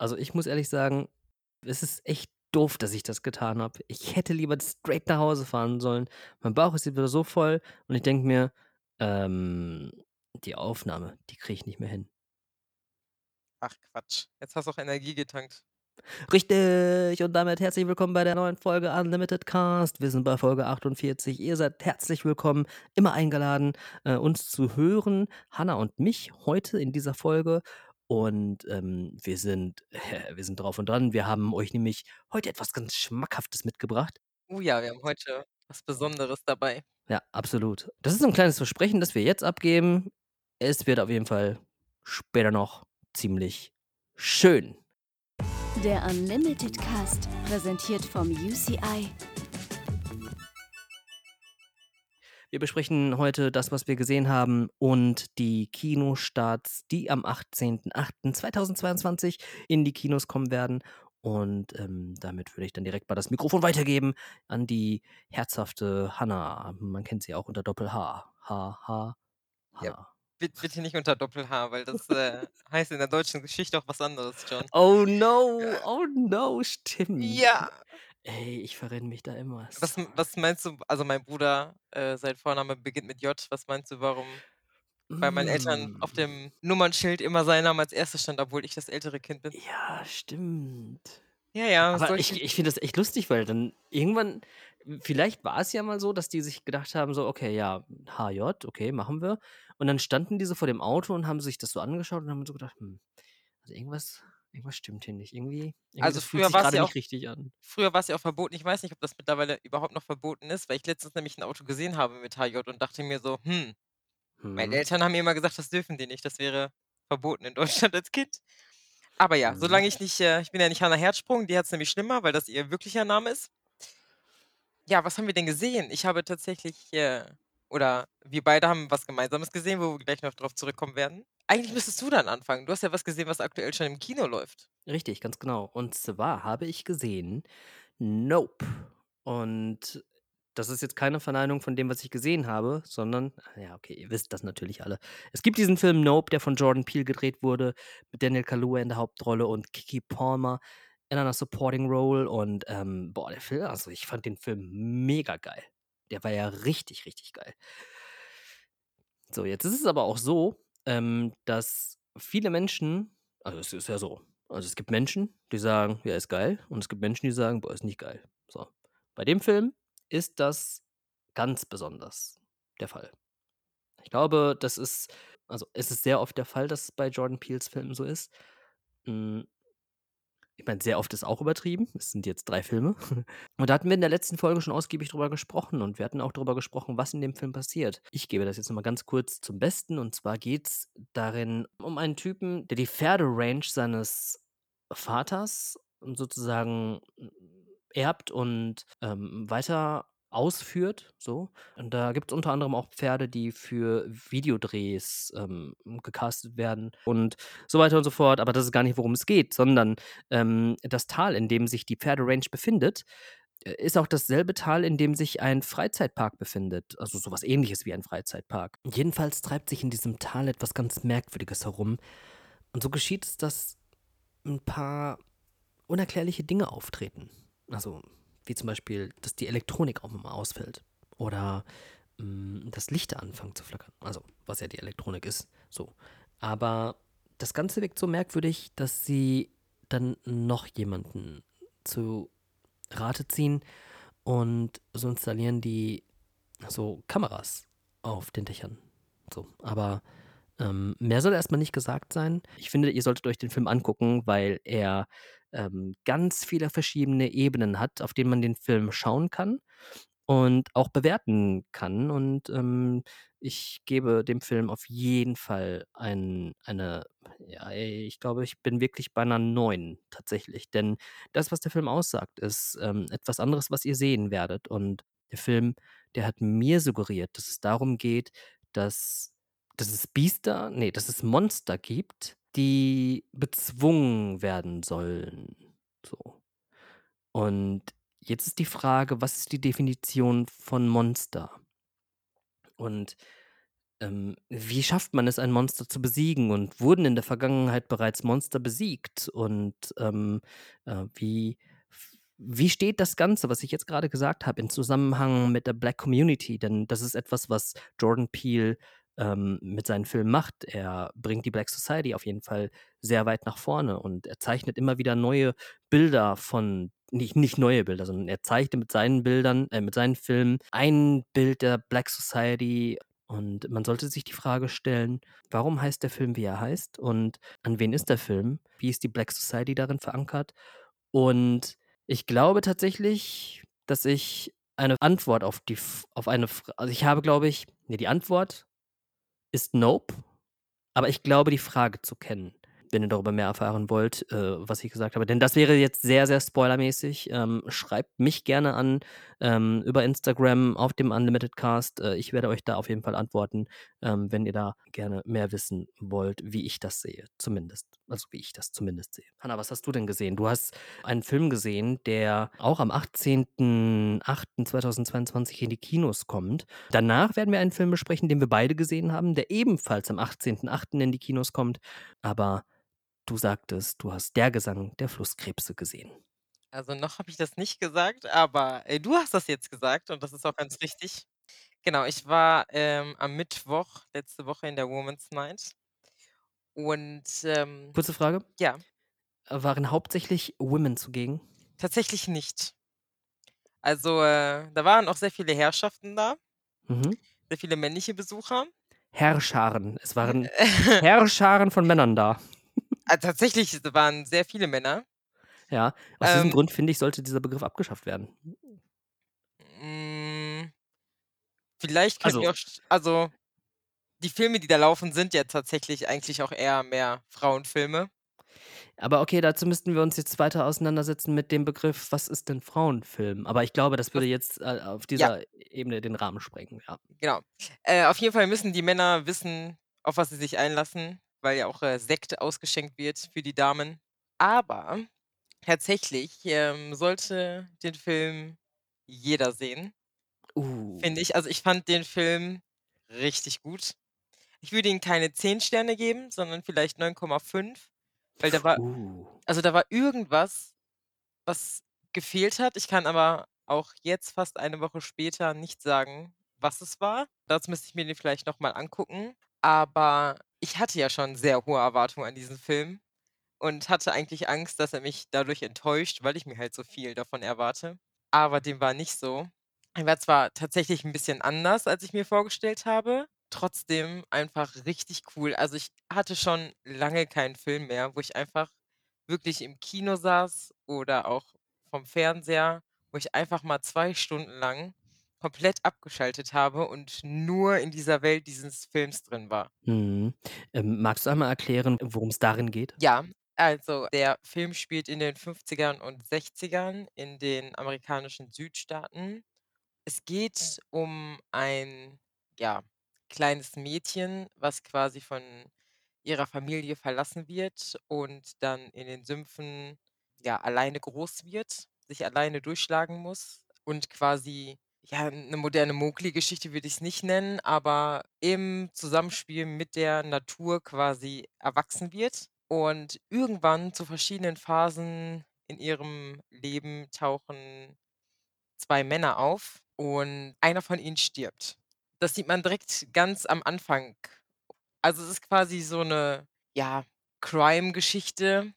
Also, ich muss ehrlich sagen, es ist echt doof, dass ich das getan habe. Ich hätte lieber straight nach Hause fahren sollen. Mein Bauch ist wieder so voll und ich denke mir, ähm, die Aufnahme, die kriege ich nicht mehr hin. Ach Quatsch. Jetzt hast du auch Energie getankt. Richtig! Und damit herzlich willkommen bei der neuen Folge Unlimited Cast. Wir sind bei Folge 48. Ihr seid herzlich willkommen, immer eingeladen, äh, uns zu hören. Hanna und mich heute in dieser Folge. Und ähm, wir sind, äh, wir sind drauf und dran. Wir haben euch nämlich heute etwas ganz Schmackhaftes mitgebracht. Oh ja, wir haben heute was Besonderes dabei. Ja, absolut. Das ist so ein kleines Versprechen, das wir jetzt abgeben. Es wird auf jeden Fall später noch ziemlich schön. Der Unlimited Cast, präsentiert vom UCI. Wir besprechen heute das, was wir gesehen haben und die Kinostarts, die am 18.08.2022 in die Kinos kommen werden. Und ähm, damit würde ich dann direkt mal das Mikrofon weitergeben an die herzhafte Hanna. Man kennt sie auch unter Doppel-H. H, H, H. Ja. Bitte, nicht unter Doppel-H, weil das äh, heißt in der deutschen Geschichte auch was anderes, John. Oh no, oh no, stimmt. Ja. Ey, ich verrenne mich da immer. Was, was meinst du, also mein Bruder, äh, sein Vorname beginnt mit J. Was meinst du, warum bei meinen Eltern auf Mm. dem Nummernschild immer sein Name als erstes stand, obwohl ich das ältere Kind bin? Ja, stimmt. Ja, ja. Aber ich, ich finde das echt lustig, weil dann irgendwann, vielleicht war es ja mal so, dass die sich gedacht haben, so, okay, ja, HJ, okay, machen wir. Und dann standen die so vor dem Auto und haben sich das so angeschaut und haben so gedacht, hm, also irgendwas, irgendwas stimmt hier nicht. Irgendwie, irgendwie Also früher sich war's gerade ja nicht auch- richtig an. Früher war es ja auch verboten. Ich weiß nicht, ob das mittlerweile überhaupt noch verboten ist, weil ich letztens nämlich ein Auto gesehen habe mit HJ und dachte mir so, hm, meine Hm. Eltern haben mir immer gesagt, das dürfen die nicht. Das wäre verboten in Deutschland als Kind. Aber ja, Mhm. solange ich nicht, äh, ich bin ja nicht Hannah Herzsprung, die hat es nämlich schlimmer, weil das ihr wirklicher Name ist. Ja, was haben wir denn gesehen? Ich habe tatsächlich, äh, oder wir beide haben was Gemeinsames gesehen, wo wir gleich noch drauf zurückkommen werden. Eigentlich müsstest du dann anfangen. Du hast ja was gesehen, was aktuell schon im Kino läuft. Richtig, ganz genau. Und zwar habe ich gesehen Nope. Und das ist jetzt keine Verneinung von dem, was ich gesehen habe, sondern, ja, okay, ihr wisst das natürlich alle. Es gibt diesen Film Nope, der von Jordan Peele gedreht wurde, mit Daniel Kaluuya in der Hauptrolle und Kiki Palmer in einer Supporting Role. Und ähm, boah, der Film, also ich fand den Film mega geil. Der war ja richtig, richtig geil. So, jetzt ist es aber auch so, ähm, dass viele Menschen, also es ist ja so, also es gibt Menschen, die sagen, ja, ist geil, und es gibt Menschen, die sagen, boah, ist nicht geil. So. Bei dem Film ist das ganz besonders der Fall. Ich glaube, das ist, also es ist sehr oft der Fall, dass es bei Jordan Peels Filmen so ist. Ich meine, sehr oft ist auch übertrieben. Es sind jetzt drei Filme. Und da hatten wir in der letzten Folge schon ausgiebig drüber gesprochen und wir hatten auch darüber gesprochen, was in dem Film passiert. Ich gebe das jetzt nochmal ganz kurz zum Besten und zwar geht es darin um einen Typen, der die Pferderange seines Vaters sozusagen erbt und ähm, weiter ausführt. So. Und da gibt es unter anderem auch Pferde, die für Videodrehs ähm, gecastet werden und so weiter und so fort. Aber das ist gar nicht, worum es geht, sondern ähm, das Tal, in dem sich die Pferderange befindet, äh, ist auch dasselbe Tal, in dem sich ein Freizeitpark befindet. Also sowas ähnliches wie ein Freizeitpark. Jedenfalls treibt sich in diesem Tal etwas ganz Merkwürdiges herum. Und so geschieht es, dass ein paar unerklärliche Dinge auftreten. Also wie zum Beispiel, dass die Elektronik auch mal ausfällt. Oder mh, dass Lichter anfangen zu flackern. Also, was ja die Elektronik ist. So. Aber das Ganze wirkt so merkwürdig, dass sie dann noch jemanden zu Rate ziehen und so installieren die so Kameras auf den Dächern. So, aber ähm, mehr soll erstmal nicht gesagt sein. Ich finde, ihr solltet euch den Film angucken, weil er ähm, ganz viele verschiedene Ebenen hat, auf denen man den Film schauen kann und auch bewerten kann. Und ähm, ich gebe dem Film auf jeden Fall ein, eine, ja, ich glaube, ich bin wirklich bei einer 9 tatsächlich. Denn das, was der Film aussagt, ist ähm, etwas anderes, was ihr sehen werdet. Und der Film, der hat mir suggeriert, dass es darum geht, dass, dass es Biester, nee, dass es Monster gibt, die bezwungen werden sollen. So. Und jetzt ist die Frage, was ist die Definition von Monster? Und ähm, wie schafft man es, ein Monster zu besiegen und wurden in der Vergangenheit bereits Monster besiegt und, ähm, äh, wie wie steht das Ganze, was ich jetzt grade gesagt habe, in Zusammenhang mit der Black Community? Denn das ist etwas, was Jordan Peele, ähm, mit seinen Filmen macht. Er bringt die Black Society auf jeden Fall sehr weit nach vorne und er zeichnet immer wieder neue Bilder von nicht nicht neue Bilder, sondern er zeichnet mit seinen Bildern äh, mit seinen Filmen ein Bild der Black Society und man sollte sich die Frage stellen: „Warum heißt der Film, wie er heißt und an wen ist der Film? Wie ist die Black Society darin verankert?“ Und ich glaube tatsächlich, dass ich eine Antwort auf die auf eine also, ich habe, glaube ich ne, die Antwort ist „Nope“, aber ich glaube, die Frage zu kennen, wenn ihr darüber mehr erfahren wollt, äh, was ich gesagt habe. Denn das wäre jetzt sehr, sehr spoilermäßig. Ähm, schreibt mich gerne an, ähm, über Instagram auf dem Unlimited Cast. Äh, ich werde euch da auf jeden Fall antworten, ähm, wenn ihr da gerne mehr wissen wollt, wie ich das sehe, zumindest. Also, wie ich das zumindest sehe. Hannah, was hast du denn gesehen? Du hast einen Film gesehen, der auch am 18.08.2022 in die Kinos kommt. Danach werden wir einen Film besprechen, den wir beide gesehen haben, der ebenfalls am 18.08. in die Kinos kommt. Aber du sagtest, du hast „Der Gesang der Flusskrebse“ gesehen. Also, noch habe ich das nicht gesagt, aber, äh, du hast das jetzt gesagt und das ist auch ganz richtig. Genau, ich war, ähm, am Mittwoch letzte Woche in der Women's Night und, ähm Kurze Frage. ja. Waren hauptsächlich Women zugegen? Tatsächlich nicht. Also, äh, da waren auch sehr viele Herrschaften da. Mhm. Sehr viele männliche Besucher. Herrscharen. Es waren Herrscharen von Männern da. Ah, tatsächlich, waren sehr viele Männer. Ja, aus diesem Ähm Grund, finde ich, sollte dieser Begriff abgeschafft werden. Hm. Vielleicht könnten Also wir auch also, die Filme, die da laufen, sind ja tatsächlich eigentlich auch eher mehr Frauenfilme. Aber okay, dazu müssten wir uns jetzt weiter auseinandersetzen mit dem Begriff: „Was ist denn Frauenfilm?“ Aber ich glaube, das würde jetzt, äh, auf Ja. dieser Ebene den Rahmen sprengen, ja. Genau. Äh, auf jeden Fall müssen die Männer wissen, auf was sie sich einlassen, weil ja auch, äh, Sekt ausgeschenkt wird für die Damen. Aber tatsächlich, ähm, sollte den Film jeder sehen Uh. finde ich. Also, ich fand den Film richtig gut. Ich würde ihm keine 10 Sterne geben, sondern vielleicht 9,5, weil da war Uh. also, da war irgendwas, was gefehlt hat. Ich kann aber auch jetzt fast eine Woche später nicht sagen, was es war. Dazu müsste ich mir den vielleicht noch mal angucken. Aber ich hatte ja schon sehr hohe Erwartungen an diesen Film und hatte eigentlich Angst, dass er mich dadurch enttäuscht, weil ich mir halt so viel davon erwarte. Aber dem war nicht so. Er war zwar tatsächlich 'n bisschen anders, als ich mir vorgestellt habe, trotzdem einfach richtig cool. Also, ich hatte schon lange keinen Film mehr, wo ich einfach wirklich im Kino saß oder auch vorm Fernseher, wo ich einfach mal 2 Stunden lang komplett abgeschaltet habe und nur in dieser Welt dieses Films drin war. Mhm. Ähm, magst du einmal erklären, worum's darin geht? Ja, also, der Film spielt in den 50ern und 60ern in den amerikanischen Südstaaten. Es geht um ein, ja, kleines Mädchen, was quasi von ihrer Familie verlassen wird und dann in den Sümpfen, ja, alleine groß wird, sich alleine durchschlagen muss und quasi ja, 'ne moderne Mowgli-Geschichte würde ich's nicht nennen, aber im Zusammenspiel mit der Natur quasi erwachsen wird. Und irgendwann zu verschiedenen Phasen in ihrem Leben tauchen 2 Männer auf und einer von ihnen stirbt. Das sieht man direkt ganz am Anfang. Also, es ist quasi so 'ne, ja, Crime-Geschichte,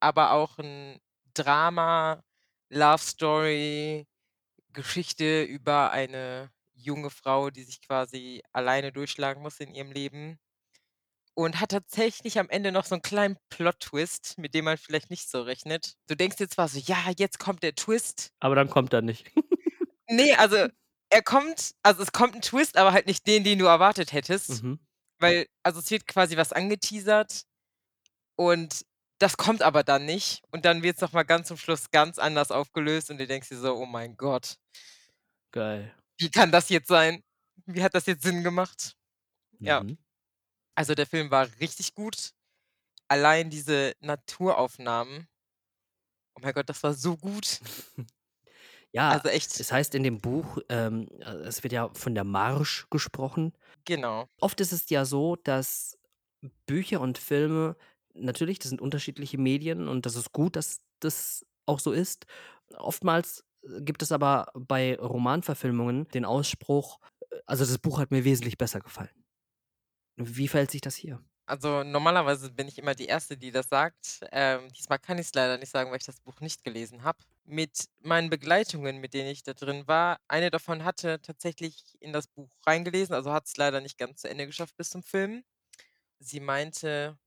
aber auch 'n Drama, Love-Story, Geschichte über eine junge Frau, die sich quasi alleine durchschlagen muss in ihrem Leben. Und hat tatsächlich am Ende noch so 'n kleinen Plot-Twist, mit dem man vielleicht nicht so rechnet. Du denkst dir zwar so: „Ja, jetzt kommt der Twist.“ Aber dann kommt er nicht. Ne, also, er kommt also, es kommt 'n Twist, aber halt nicht den, den du erwartet hättest. Mhm. Weil also, es wird quasi was angeteasert und das kommt aber dann nicht. Und dann wird's noch mal ganz zum Schluss ganz anders aufgelöst und du denkst dir so: „Oh mein Gott.“ Geil. „Wie kann das jetzt sein? Wie hat das jetzt Sinn gemacht?“ Ja. Mhm. Also, der Film war richtig gut. Allein diese Naturaufnahmen oh mein Gott, das war so gut. Ja, Also echt es heißt in dem Buch, ähm, äh, es wird ja von der Marsch gesprochen. Genau. Oft ist es ja so, dass Bücher und Filme natürlich, das sind unterschiedliche Medien und das ist gut, dass das auch so ist. Oftmals, äh, gibt es aber bei Romanverfilmungen den Ausspruch, äh, also das Buch hat mir wesentlich besser gefallen. Wie verhält sich das hier? Also, normalerweise bin ich immer die Erste, die das sagt. Ähm, diesmal kann ich's leider nicht sagen, weil ich das Buch nicht gelesen habe. Mit meinen Begleitungen, mit denen ich da drin war eine davon hatte tatsächlich in das Buch reingelesen, also hat's leider nicht ganz zu Ende geschafft bis zum Film. Sie meinte,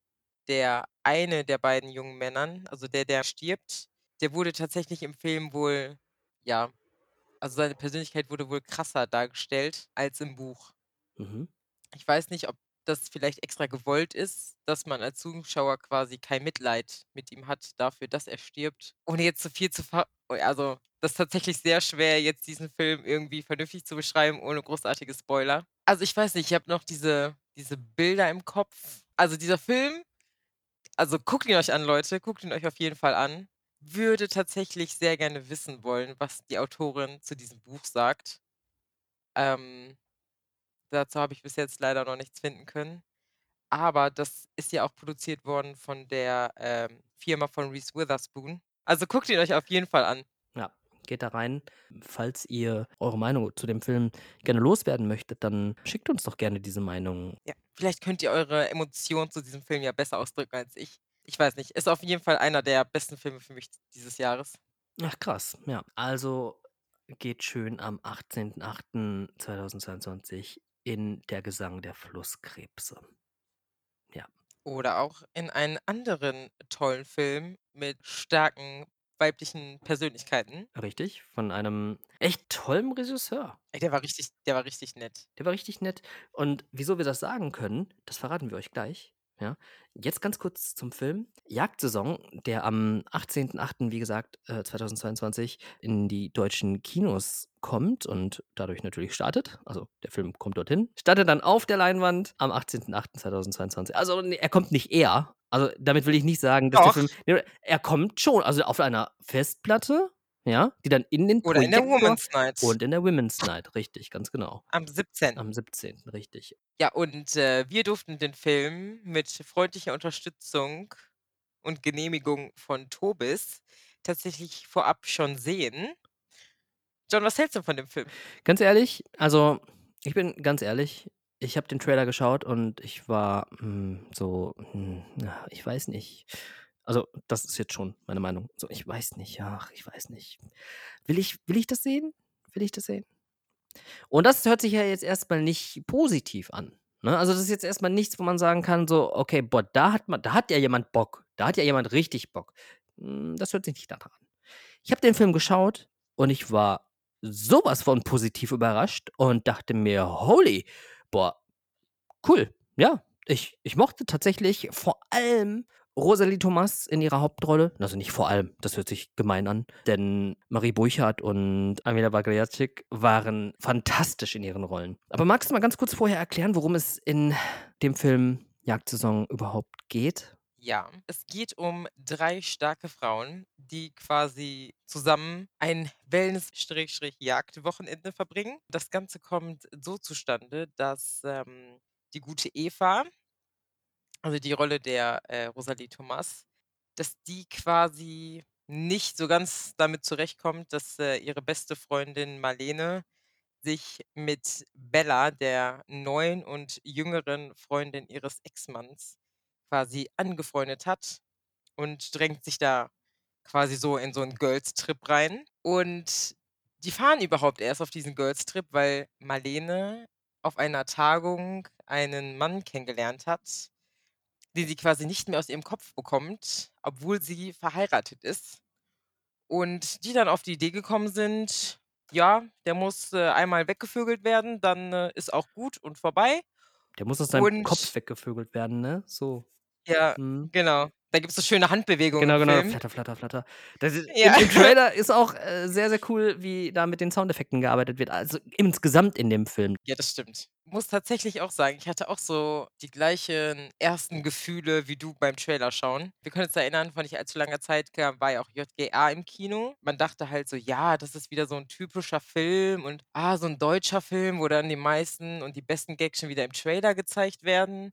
der eine der beiden jungen Männern, also der, der stirbt, der wurde tatsächlich im Film wohl ja, also seine Persönlichkeit wurde wohl krasser dargestellt als im Buch. Mhm. Ich weiß nicht, ob das vielleicht extra gewollt ist, dass man als Zuschauer quasi kein Mitleid mit ihm hat dafür, dass er stirbt. Ohne jetzt zu viel zu ver also, das ist tatsächlich sehr schwer, jetzt diesen Film irgendwie vernünftig zu beschreiben, ohne großartige Spoiler. Also, ich weiß nicht, ich habe noch diese diese Bilder im Kopf. Also, dieser Film also, guckt ihn euch an, Leute, guckt ihn euch auf jeden Fall an. Würde tatsächlich sehr gerne wissen wollen, was die Autorin zu diesem Buch sagt. Ähm dazu habe ich bis jetzt leider noch nichts finden können. Aber das ist ja auch produziert worden von der, ähm, Firma von Reese Witherspoon. Also, guckt ihn euch auf jeden Fall an. Ja, geht da rein. Falls ihr eure Meinung zu dem Film gerne loswerden möchtet, dann schickt uns doch gerne diese Meinung. Ja, vielleicht könnt ihr eure Emotionen zu diesem Film ja besser ausdrücken als ich. Ich weiß nicht, ist auf jeden Fall einer der besten Filme für mich dieses Jahres. Ach krass, ja. Also, geht schön am 18.08.2022 in „Der Gesang der Flusskrebse“. Ja. Oder auch in einen anderen tollen Film mit starken weiblichen Persönlichkeiten. Richtig, von einem echt tollen Regisseur. Ey, der war richtig der war richtig nett. Der war richtig nett. Und wieso wir das sagen können, das verraten wir euch gleich, ja? Jetzt ganz kurz zum Film. Jagdsaison, der am 18.08., wie gesagt, äh, 2022 in die deutschen Kinos kommt und dadurch natürlich startet. Also, der Film kommt dorthin, startet dann auf der Leinwand am 18.08.2022. Also, er kommt nicht eher. Also, damit will ich nicht sagen, dass der Doch. Film ne, er kommt schon, also auf einer Festplatte, ja, die dann in den Oder in der Projektor Women's Night. und in der Women's Night, richtig, ganz genau. Am 17. Am 17., richtig. Ja, und, äh, wir durften den Film mit freundlicher Unterstützung und Genehmigung von Tobis tatsächlich vorab schon sehen. John, was hältst du von dem Film? Ganz ehrlich, also, ich bin ganz ehrlich, ich habe den Trailer geschaut und ich war, hm, so, hm, na, ich weiß nicht. Also, das ist jetzt schon meine Meinung. So, ich weiß nicht, ach, ich weiß nicht. Will ich will ich das sehen? Will ich das sehen? Und das hört sich ja jetzt erst mal nicht positiv an, ne? Also, das ist jetzt erst mal nichts, wo man sagen kann so: „Okay, boah, da hat man da hat ja jemand Bock. Da hat ja jemand richtig Bock.“ Hm, das hört sich nicht danach an. Ich habe den Film geschaut und ich war so was von positiv überrascht und dachte mir: „Holy, boah, cool.“ Ja, ich ich mochte tatsächlich vor allem Rosalie Thomas in ihrer Hauptrolle. Also, nicht vor allem, das hört sich gemein an, denn Marie Burchardt und Amina Bagaljacic waren fantastisch in ihren Rollen. Aber magst du mal ganz kurz vorher erklären, worum es in dem Film Jagdsaison überhaupt geht? Ja, es geht um 3 starke Frauen, die quasi zusammen ein Wellness-Jagdwochenende verbringen. Das Ganze kommt so zustande, dass, ähm, die gute Eva also die Rolle der, äh, Rosalie Thomas, dass die quasi nicht so ganz damit zurechtkommt, dass, äh, ihre beste Freundin Marlene sich mit Bella, der neuen und jüngeren Freundin ihres Ex-Manns, quasi angefreundet hat und drängt sich da quasi so in so 'n Girls-Trip rein. Und die fahren überhaupt erst auf diesen Girls-Trip, weil Marlene auf einer Tagung einen Mann kennengelernt hat, den sie quasi nicht mehr aus ihrem Kopf bekommt, obwohl sie verheiratet ist. Und die dann auf die Idee gekommen sind: „Ja, der muss, äh, einmal weggevögelt werden, dann, äh, ist auch gut und vorbei.“ Der muss aus seinem Und Kopf weggevögelt werden, ne? So. Ja, Mhm. genau. Da gibt's so schöne Handbewegungen Genau, im genau. Film. Flatter, flatter, flatter. Das ist Ja. im im Trailer ist auch, äh, sehr, sehr cool, wie da mit den Soundeffekten gearbeitet wird. Also, insgesamt in dem Film. Ja, das stimmt. muss tatsächlich auch sagen, ich hatte auch so die gleichen ersten Gefühle wie du beim Trailer schauen. Wir können uns erinnern, vor nicht allzu langer Zeit kam war ja auch JGA im Kino. Man dachte halt so: „Ja, das ist wieder so 'n typischer Film und, ah, so 'n deutscher Film, wo dann die meisten und die besten Gags schon wieder im Trailer gezeigt werden.“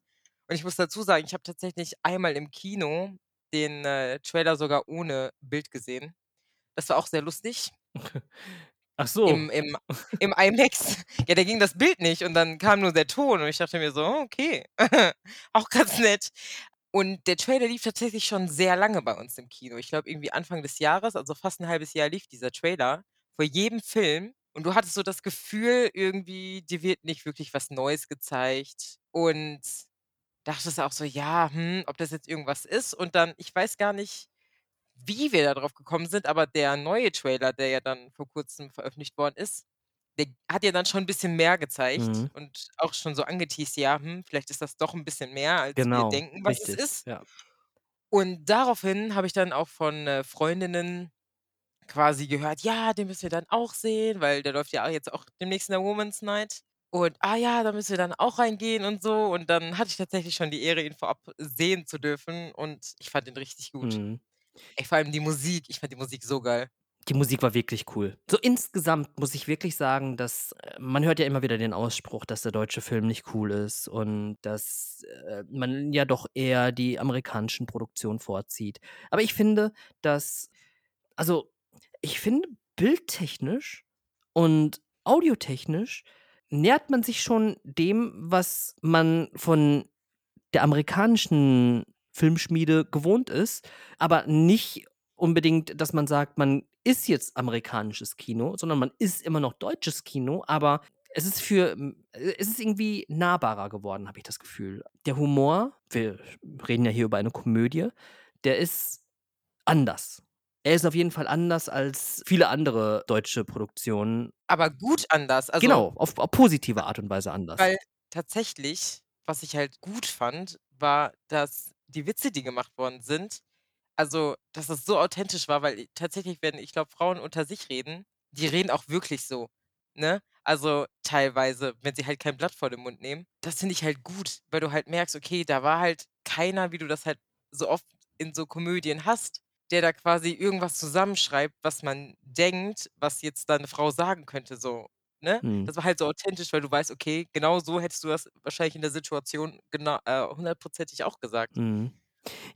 Und ich muss dazu sagen, ich habe tatsächlich einmal im Kino den, äh, Trailer sogar ohne Bild gesehen. Das war auch sehr lustig. Ach so. Im im im IMAX. Ja, da ging das Bild nicht und dann kam nur der Ton und ich dachte mir so: „Oh, okay, auch ganz nett.“ Und der Trailer lief tatsächlich schon sehr lange bei uns im Kino. Ich glaube, irgendwie Anfang des Jahres, also fast 'n halbes Jahr lief dieser Trailer vor jedem Film und du hattest so das Gefühl irgendwie, dir wird nicht wirklich was Neues gezeigt und dachtest auch so: „Ja, hm, ob das jetzt irgendwas ist?“ Und dann ich weiß gar nicht, wie wir da drauf gekommen sind, aber der neue Trailer, der ja dann vor Kurzem veröffentlicht worden ist, der hat ja dann schon 'n bisschen mehr gezeigt Mhm. und auch schon so angeteast, ja, hm, vielleicht ist das doch 'n bisschen mehr, als wir Genau, denken, was es richtig, ist. ja. Und daraufhin habe ich dann auch von, äh, Freundinnen quasi gehört: „Ja, den müssen wir dann auch sehen“, weil der läuft ja jetzt auch demnächst in der Women's Night. Und: „Ah ja, da müssen wir dann auch reingehen“ und so. Und dann hatte ich tatsächlich schon die Ehre, ihn vorab sehen zu dürfen und ich fand ihn richtig gut. Mhm. Ey, vor allem die Musik, ich fand die Musik so geil. Die Musik war wirklich cool. So insgesamt muss ich wirklich sagen, dass äh, man hört ja immer wieder den Ausspruch, dass der deutsche Film nicht cool ist und dass, äh, man ja doch eher die amerikanischen Produktionen vorzieht. Aber ich finde, dass also, ich finde, bildtechnisch und audiotechnisch nähert man sich schon dem, was man von der amerikanischen Filmschmiede gewohnt ist, aber nicht unbedingt, dass man sagt, man ist jetzt amerikanisches Kino, sondern man ist immer noch deutsches Kino, aber es ist für es ist irgendwie nahbarer geworden, habe ich das Gefühl. Der Humor wir reden ja hier über eine Komödie, der ist anders. Er ist auf jeden Fall anders als viele andere deutsche Produktionen. Aber gut anders, also Genau, auf auf positive Art und Weise anders. weil tatsächlich, was ich halt gut fand, war, dass die Witze, die gemacht worden sind also, dass das so authentisch war, weil tatsächlich, wenn ich glaube, Frauen unter sich reden, die reden auch wirklich so, ne? Also, teilweise, wenn sie halt kein Blatt vor den Mund nehmen. Das finde ich halt gut, weil du halt merkst, okay, da war halt keiner, wie du das halt so oft in so Komödien hast, der da quasi irgendwas zusammenschreibt, was man denkt, was jetzt da 'ne Frau sagen könnte so, ne? Mhm. Das war halt so authentisch, weil du weißt, okay, genau so hättest du das wahrscheinlich in der Situation gena äh, hundertprozentig auch gesagt. Mhm.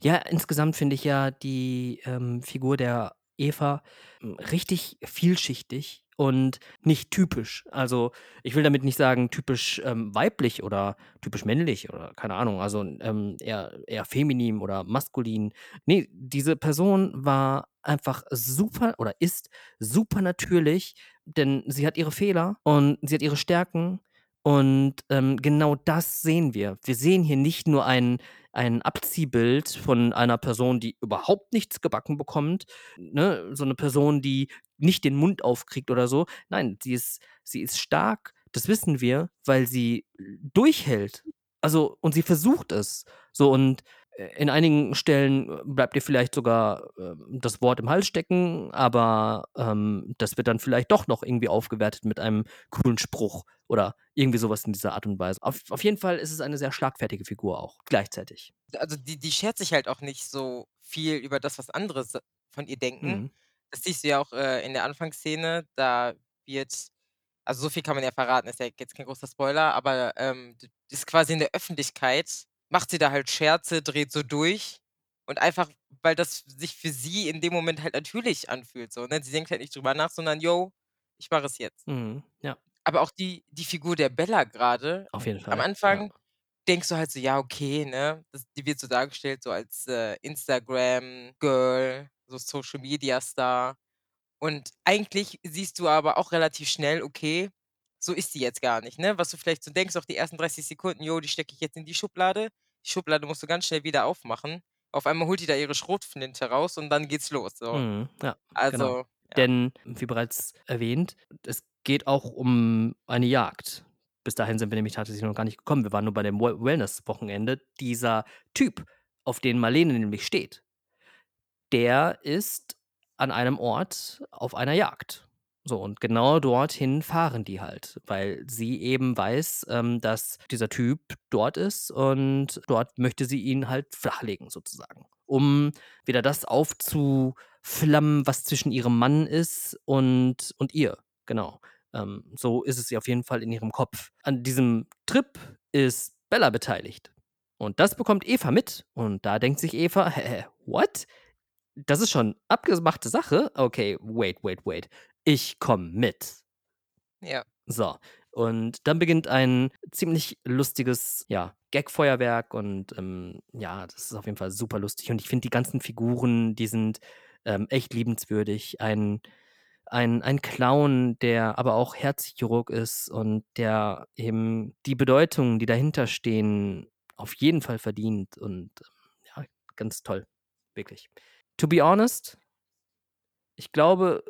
Ja, insgesamt finde ich ja die, ähm, Figur der Eva, hm, richtig vielschichtig und nicht typisch. Also, ich will damit nicht sagen, typisch, ähm, weiblich oder typisch männlich oder keine Ahnung, also, ähm, eher eher feminin oder maskulin. Ne, diese Person war einfach super oder ist super natürlich, denn sie hat ihre Fehler und sie hat ihre Stärken und, ähm, genau das sehen wir. Wir sehen hier nicht nur ein ein Abziehbild von einer Person, die überhaupt nichts gebacken bekommt, ne? So 'ne Person, die nicht den Mund aufkriegt oder so. Nein, sie ist sie ist stark, das wissen wir, weil sie durchhält. Also und sie versucht es. So und, in einigen Stellen, äh, bleibt ihr vielleicht sogar, ähm, das Wort im Hals stecken, aber, ähm, das wird dann vielleicht doch noch irgendwie aufgewertet mit einem coolen Spruch oder irgendwie so was in dieser Art und Weise. Auf auf jeden Fall ist es eine sehr schlagfertige Figur auch gleichzeitig. Also, die die schert sich halt auch nicht so viel über das, was andere von ihr denken. Mhm. Das siehst du ja auch, äh, in der Anfangsszene, da wird also, so viel kann man ja verraten, ist ja jetzt kein großer Spoiler, aber, ähm, ist quasi in der Öffentlichkeit macht sie da halt Scherze, dreht so durch und einfach, weil das sich für sie in dem Moment halt natürlich anfühlt so, ne? Sie denkt halt nicht drüber nach, sondern: „Jo, ich mache es jetzt.“ Mhm, ja. Aber auch die die Figur der Bella Auf jeden am Fall, ja. Anfang denkst du halt so: „Ja, okay, ne?“ Das die wird so dargestellt so als, äh, Instagram-Girl, so Social-Media-Star. Und eigentlich siehst du aber auch relativ schnell, okay, so ist sie jetzt gar nicht, ne? Was du vielleicht so denkst, auch die ersten 30 Sekunden: „Jo, die stecke ich jetzt in die Schublade.“ Die Schublade musst du ganz schnell wieder aufmachen. Auf einmal holt die da ihre Schrotflinte raus und dann geht's los, so. Mhm, ja, genau. Also, ja. Denn wie bereits erwähnt, es geht auch um eine Jagd. Bis dahin sind wir nämlich tatsächlich noch gar nicht gekommen. Wir waren nur bei dem We Wellness-Wochenende. Dieser Typ, auf den Marlene nämlich steht der ist an einem Ort auf einer Jagd. So, und genau dorthin fahren die halt, weil sie eben weiß, ähm, dass dieser Typ dort ist und dort möchte sie ihn halt flachlegen, sozusagen. Um wieder das aufzuflammen, was zwischen ihrem Mann ist und, und ihr. Genau. Ähm, so ist es sie auf jeden Fall in ihrem Kopf. An diesem Trip ist Bella beteiligt. Und das bekommt Eva mit. Und da denkt sich Eva, hä, what? Das ist schon abgemachte Sache? Okay, wait, wait, wait ich komme mit. Ja. So. Und dann beginnt ein ziemlich lustiges, ja, Gag-Feuerwerk und ähm, ja, das ist auf jeden Fall super lustig. Und ich finde die ganzen Figuren, die sind ähm, echt liebenswürdig. Ein, ein, ein Clown, der aber auch Herzchirurg ist und der eben die Bedeutungen, die dahinter stehen, auf jeden Fall verdient. Und ja, ganz toll. Wirklich. To be honest, ich glaube,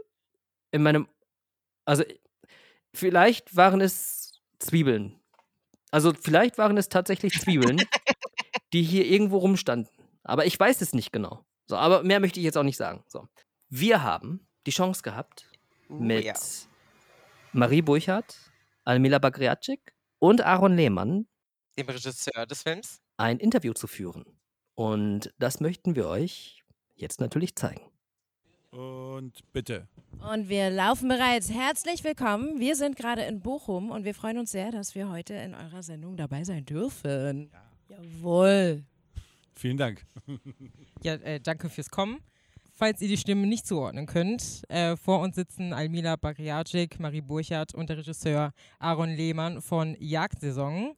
in meinem, also vielleicht waren es Zwiebeln. Also vielleicht waren es tatsächlich Zwiebeln, die hier irgendwo rumstanden. Aber ich weiß es nicht genau. So, aber mehr möchte ich jetzt auch nicht sagen. So. Wir haben die Chance gehabt, Uh, mit ja. Marie Burchardt, Almila Bagriatschik und Aaron Lehmann Dem Regisseur des Films. ein Interview zu führen. Und das möchten wir euch jetzt natürlich zeigen. Und bitte. Und wir laufen bereits. Herzlich willkommen. Wir sind gerade in Bochum und wir freuen uns sehr, dass wir heute in eurer Sendung dabei sein dürfen. Jawohl. Vielen Dank. Ja, äh, danke fürs Kommen. Falls ihr die Stimme nicht zuordnen könnt, äh, vor uns sitzen Almila Bagriacic, Marie Burchardt und der Regisseur Aaron Lehmann von Jagdsaison.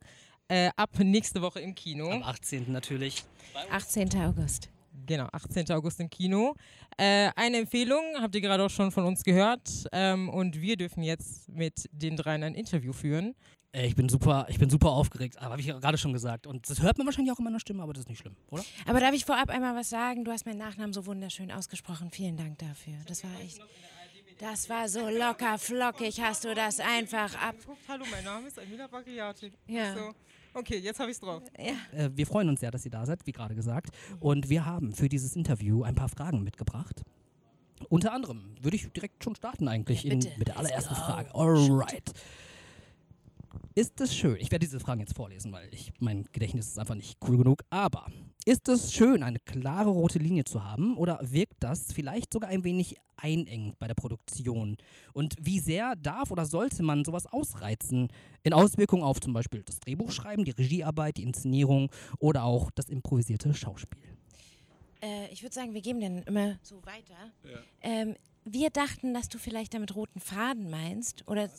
Äh, ab nächste Woche im Kino. Am 18. natürlich. 18. August. Genau, 18. August im Kino. Äh, eine Empfehlung habt ihr gerade auch schon von uns gehört. Ähm, und wir dürfen jetzt mit den dreien ein Interview führen. Äh, ich bin super, ich bin super aufgeregt, aber habe ich ja gerade schon gesagt. Und das hört man wahrscheinlich auch in meiner Stimme, aber das ist nicht schlimm, oder? Aber darf ich vorab einmal was sagen? Du hast meinen Nachnamen so wunderschön ausgesprochen. Vielen Dank dafür. Das war echt. Das war so locker flockig, hast du das einfach ab. Hallo, mein Name ist Almila Bagriacic. Ja. So. Okay, jetzt habe ich es drauf. Ja. Äh, wir freuen uns sehr, dass ihr da seid, wie gerade gesagt. Und wir haben für dieses Interview ein paar Fragen mitgebracht. Unter anderem würde ich direkt schon starten eigentlich in, Bitte. mit der Let's allerersten go. Frage. Alright. Ist es schön, ich werde diese Fragen jetzt vorlesen, weil ich, mein Gedächtnis ist einfach nicht cool genug, aber ist es schön, eine klare rote Linie zu haben oder wirkt das vielleicht sogar ein wenig einengend bei der Produktion? Und wie sehr darf oder sollte man sowas ausreizen in Auswirkungen auf zum Beispiel das Drehbuchschreiben, die Regiearbeit, die Inszenierung oder auch das improvisierte Schauspiel? Äh, ich würde sagen, wir geben den immer so weiter. Ähm, wir dachten, dass du vielleicht damit roten Faden meinst. Oder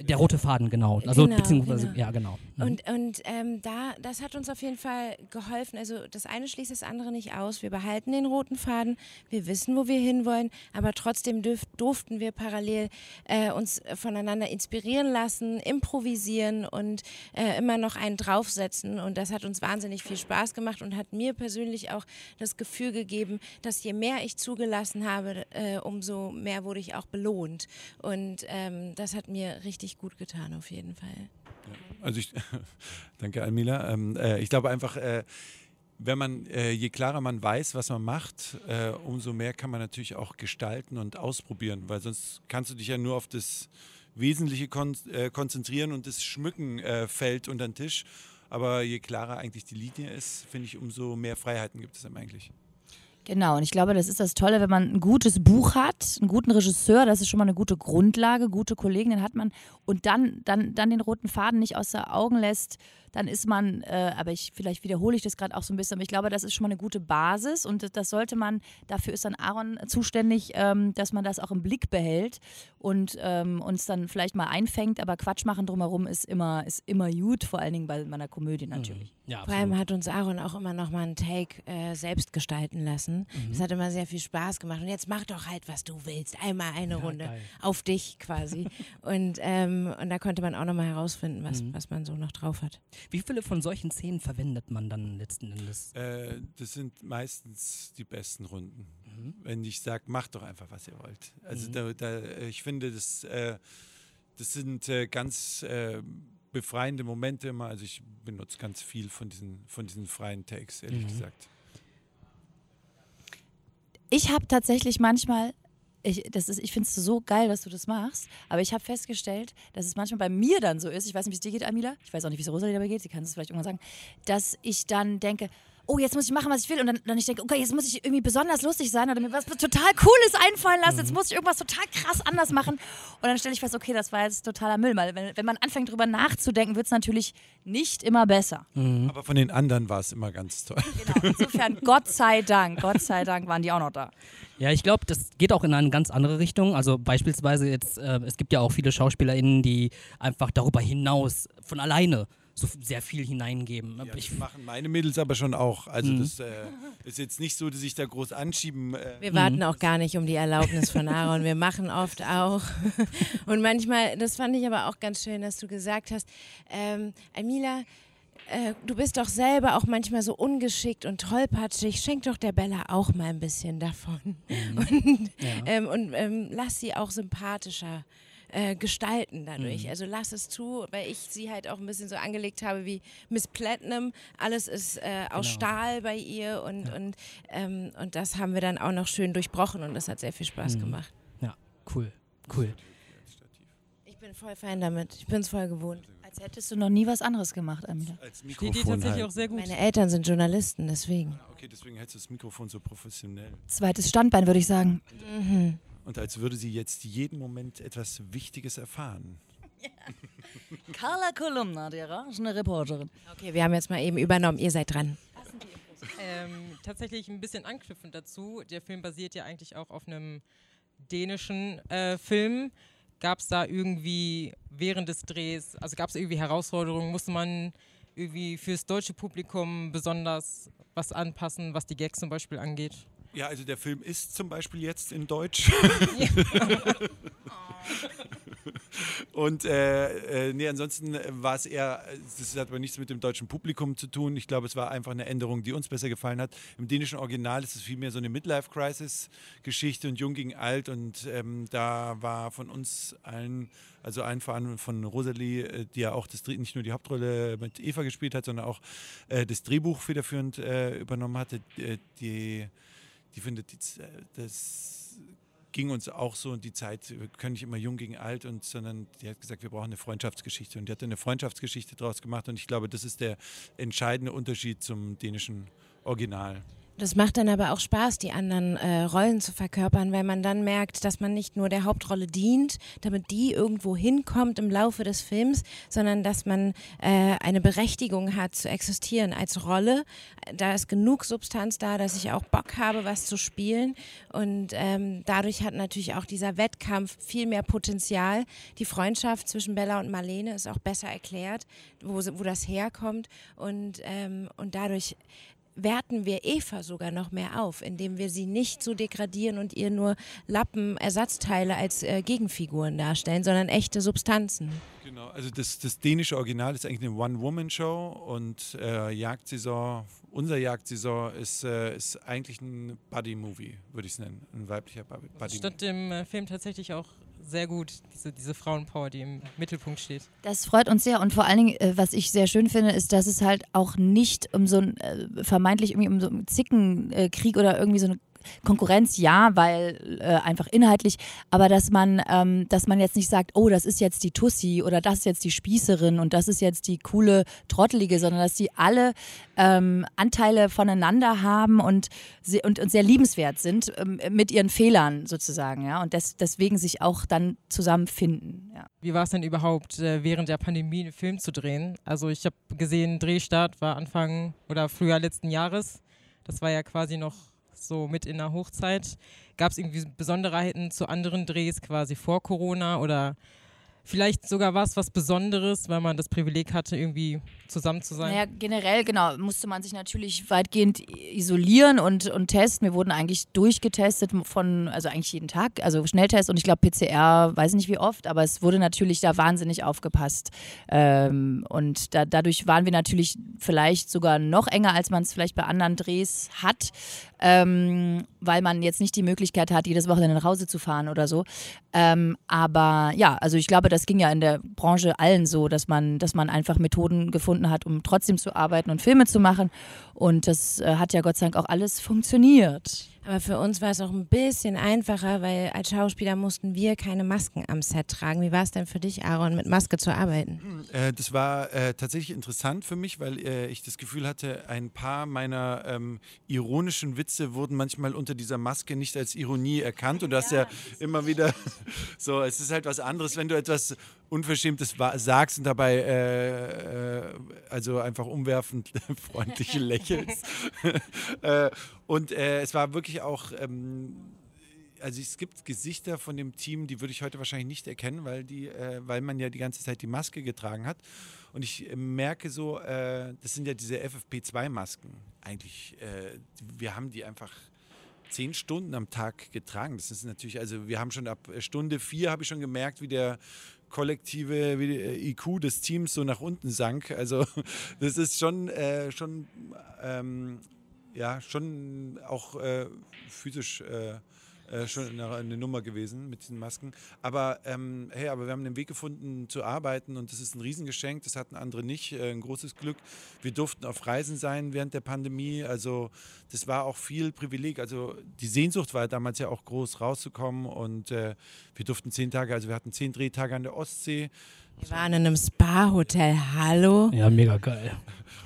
Der rote Faden, genau. Also Genau, beziehungsweise, genau. ja, genau. Mhm. Und, und ähm, da, das hat uns auf jeden Fall geholfen. Also das eine schließt das andere nicht aus. Wir behalten den roten Faden, wir wissen, wo wir hinwollen, aber trotzdem dürf, durften wir parallel äh, uns voneinander inspirieren lassen, improvisieren und äh, immer noch einen draufsetzen. Und das hat uns wahnsinnig viel Spaß gemacht und hat mir persönlich auch das Gefühl gegeben, dass je mehr ich zugelassen habe, äh, umso mehr wurde ich auch belohnt. Und ähm, das hat mir richtig gut getan, auf jeden Fall. Also ich danke Almila. Ähm, äh, ich glaube einfach, äh, wenn man, äh, je klarer man weiß, was man macht, äh, umso mehr kann man natürlich auch gestalten und ausprobieren, weil sonst kannst du dich ja nur auf das Wesentliche kon äh, konzentrieren und das Schmücken äh, fällt unter den Tisch. Aber je klarer eigentlich die Linie ist, finde ich, umso mehr Freiheiten gibt es einem eigentlich. Genau, und ich glaube, das ist das Tolle, wenn man ein gutes Buch hat, einen guten Regisseur, das ist schon mal eine gute Grundlage, gute Kollegen, den hat man und dann, dann, dann den roten Faden nicht außer Augen lässt, dann ist man, äh, aber ich, vielleicht wiederhole ich das gerade auch so ein bisschen, aber ich glaube, das ist schon mal eine gute Basis und das- sollte man, dafür ist dann Aaron zuständig, ähm, dass man das auch im Blick behält und ähm, uns dann vielleicht mal einfängt, aber Quatsch machen drumherum ist immer, ist immer gut, vor allen Dingen bei meiner Komödie natürlich. Ja, Vor allem hat uns Aaron auch immer noch mal einen Take äh, selbst gestalten lassen. Mhm. Das hat immer sehr viel Spaß gemacht. Und jetzt mach doch halt, was du willst. Einmal eine Runde geil. auf dich quasi. und, ähm, und da konnte man auch noch mal herausfinden, was, Mhm. was man so noch drauf hat. Wie viele von solchen Szenen verwendet man dann letzten Endes? Äh, das sind meistens die besten Runden. Wenn ich sage, macht doch einfach, was ihr wollt. Also da, da, äh, ich finde, das, äh, das sind äh, ganz äh, befreiende Momente immer. Also ich benutze ganz viel von diesen, von diesen freien Takes, ehrlich Mhm. gesagt. Ich habe tatsächlich manchmal ich, ich finde es so geil, dass du das machst. Aber ich habe festgestellt, dass es manchmal bei mir dann so ist, ich weiß nicht, wie es dir geht, Amila, ich weiß auch nicht, wie es Rosalie dabei geht, sie kann es vielleicht irgendwann sagen, dass ich dann denke, oh, jetzt muss ich machen, was ich will. Und dann, dann ich denke, okay, jetzt muss ich irgendwie besonders lustig sein oder mir was total Cooles einfallen lassen. Jetzt muss ich irgendwas total krass anders machen. Und dann stelle ich fest, okay, das war jetzt totaler Müll. Weil wenn, wenn man anfängt, drüber nachzudenken, wird es natürlich nicht immer besser. Aber von den anderen war es immer ganz toll. Genau. Insofern, Gott sei Dank, Gott sei Dank waren die auch noch da. Ja, ich glaube, das geht auch in eine ganz andere Richtung. Also beispielsweise jetzt, äh, es gibt ja auch viele SchauspielerInnen, die einfach darüber hinaus von alleine so sehr viel hineingeben. Ja, ich, das machen meine Mädels aber schon auch. Also Mhm. das äh, ist jetzt nicht so, dass ich da groß anschieben. Äh, Wir warten auch gar nicht um die Erlaubnis von Aaron. Wir machen oft auch. Und manchmal, das fand ich aber auch ganz schön, dass du gesagt hast, ähm, Amila, äh, du bist doch selber auch manchmal so ungeschickt und tollpatschig. Schenk doch der Bella auch mal ein bisschen davon. Und, Ja. ähm, und ähm, lass sie auch sympathischer äh, gestalten dadurch. Mhm. Also lass es zu, weil ich sie halt auch ein bisschen so angelegt habe wie Miss Platinum. Alles ist äh, aus Genau. Stahl bei ihr und, und, ähm, und das haben wir dann auch noch schön durchbrochen und das hat sehr viel Spaß Mhm. gemacht. ja, cool, cool. Ich bin voll fein damit. Ich bin es voll gewohnt. Als hättest du noch nie was anderes gemacht, Amila. als Steht dir Mikrofon tatsächlich halt. auch sehr gut. Meine Eltern sind Journalisten, deswegen. Okay, deswegen hältst du das Mikrofon so professionell. Zweites Standbein, würde ich sagen. Mhm. Und als würde sie jetzt jeden Moment etwas Wichtiges erfahren. Carla Kolumna, die orange Reporterin. Okay, wir haben jetzt mal eben übernommen. Ihr seid dran. Ähm, tatsächlich ein bisschen anknüpfend dazu. Der Film basiert ja eigentlich auch auf einem dänischen äh, Film. Gab es da irgendwie während des Drehs, also gab es irgendwie Herausforderungen? Musste man irgendwie fürs deutsche Publikum besonders was anpassen, was die Gags zum Beispiel angeht? Ja, also der Film ist zum Beispiel jetzt in Deutsch. Und äh, äh, nee, ansonsten war es eher, das hat aber nichts mit dem deutschen Publikum zu tun. Ich glaube, es war einfach eine Änderung, die uns besser gefallen hat. Im dänischen Original ist es vielmehr so eine Midlife-Crisis-Geschichte und Jung gegen Alt. Und ähm, da war von uns allen, also allen vor allem von Rosalie, äh, die ja auch das, Dreh- nicht nur die Hauptrolle mit Eva gespielt hat, sondern auch äh, das Drehbuch federführend äh, übernommen hatte, die die findet, das ging uns auch so und die Zeit, wir können nicht immer jung gegen alt und sondern die hat gesagt, wir brauchen eine Freundschaftsgeschichte und die hat eine Freundschaftsgeschichte daraus gemacht und ich glaube, das ist der entscheidende Unterschied zum dänischen Original. Das macht dann aber auch Spaß, die anderen äh, Rollen zu verkörpern, weil man dann merkt, dass man nicht nur der Hauptrolle dient, damit die irgendwo hinkommt im Laufe des Films, sondern dass man äh, eine Berechtigung hat zu existieren als Rolle. Da ist genug Substanz da, dass ich auch Bock habe, was zu spielen. Und ähm, dadurch hat natürlich auch dieser Wettkampf viel mehr Potenzial. Die Freundschaft zwischen Bella und Marlene ist auch besser erklärt, wo, wo das herkommt. Und, ähm, und dadurch werten wir Eva sogar noch mehr auf, indem wir sie nicht so degradieren und ihr nur Lappen, Ersatzteile als äh, Gegenfiguren darstellen, sondern echte Substanzen. Genau, also das, das dänische Original ist eigentlich eine One-Woman-Show und äh, Jagdsaison, unser Jagdsaison ist, äh, ist eigentlich ein Buddy-Movie, würde ich es nennen. Ein weiblicher Buddy-Movie. stand im äh, Film tatsächlich auch sehr gut, diese, diese Frauenpower, die im Mittelpunkt steht. Das freut uns sehr und vor allen Dingen, äh, was ich sehr schön finde, ist, dass es halt auch nicht um so ein äh, vermeintlich irgendwie um so einen Zickenkrieg oder irgendwie so eine Konkurrenz, ja, weil äh, einfach inhaltlich, aber dass man, ähm, dass man jetzt nicht sagt, oh, das ist jetzt die Tussi oder das ist jetzt die Spießerin und das ist jetzt die coole Trottelige, sondern dass die alle ähm, Anteile voneinander haben und, und, und sehr liebenswert sind ähm, mit ihren Fehlern sozusagen, ja, und des, deswegen sich auch dann zusammenfinden, ja. Wie war es denn überhaupt, äh, während der Pandemie einen Film zu drehen? Also ich habe gesehen, Drehstart war Anfang oder Frühjahr letzten Jahres. Das war ja quasi noch so mit in der Hochzeit. Gab es irgendwie Besonderheiten zu anderen Drehs quasi vor Corona oder vielleicht sogar was, was Besonderes, weil man das Privileg hatte, irgendwie zusammen zu sein? Naja, generell, genau, musste man sich natürlich weitgehend isolieren und, und testen. Wir wurden eigentlich durchgetestet von, also eigentlich jeden Tag, also Schnelltest und ich glaube PCR, weiß nicht wie oft, aber es wurde natürlich da wahnsinnig aufgepasst. Ähm, und da, dadurch waren wir natürlich vielleicht sogar noch enger, als man es vielleicht bei anderen Drehs hat, ähm, weil man jetzt nicht die Möglichkeit hat, jedes Wochenende nach Hause zu fahren oder so. Ähm, aber ja, also ich glaube, das ging ja in der Branche allen so, dass man, dass man einfach Methoden gefunden hat, um trotzdem zu arbeiten und Filme zu machen. Und das äh, hat ja Gott sei Dank auch alles funktioniert. Aber für uns war es auch ein bisschen einfacher, weil als Schauspieler mussten wir keine Masken am Set tragen. Wie war es denn für dich, Aaron, mit Maske zu arbeiten? Äh, das war äh, tatsächlich interessant für mich, weil äh, ich das Gefühl hatte, ein paar meiner ähm, ironischen Witze wurden manchmal unter dieser Maske nicht als Ironie erkannt. Und du hast ja immer wieder so, es ist halt was anderes, wenn du etwas Unverschämtes sagst und dabei äh, äh, also einfach umwerfend freundlich lächelst. äh, und äh, es war wirklich auch, ähm, also es gibt Gesichter von dem Team, die würde ich heute wahrscheinlich nicht erkennen, weil, die, äh, weil man ja die ganze Zeit die Maske getragen hat. Und ich äh, merke so, das sind ja diese FFP2-Masken. Eigentlich, wir haben die einfach zehn Stunden am Tag getragen. Das ist natürlich, also wir haben schon ab Stunde vier habe ich schon gemerkt, wie der kollektive IQ des Teams so nach unten sank. Also das ist schon, äh, schon, ähm, ja, schon auch äh, physisch äh, schon eine, eine Nummer gewesen mit diesen Masken. Aber ähm, hey, aber wir haben den Weg gefunden zu arbeiten und das ist ein Riesengeschenk. Das hatten andere nicht. Äh, ein großes Glück. Wir durften auf Reisen sein während der Pandemie. Also das war auch viel Privileg. Also die Sehnsucht war damals ja auch groß, rauszukommen und äh, wir durften zehn Tage, also wir hatten zehn Drehtage an der Ostsee. Wir waren in einem Spa-Hotel. Hallo? Ja, mega geil.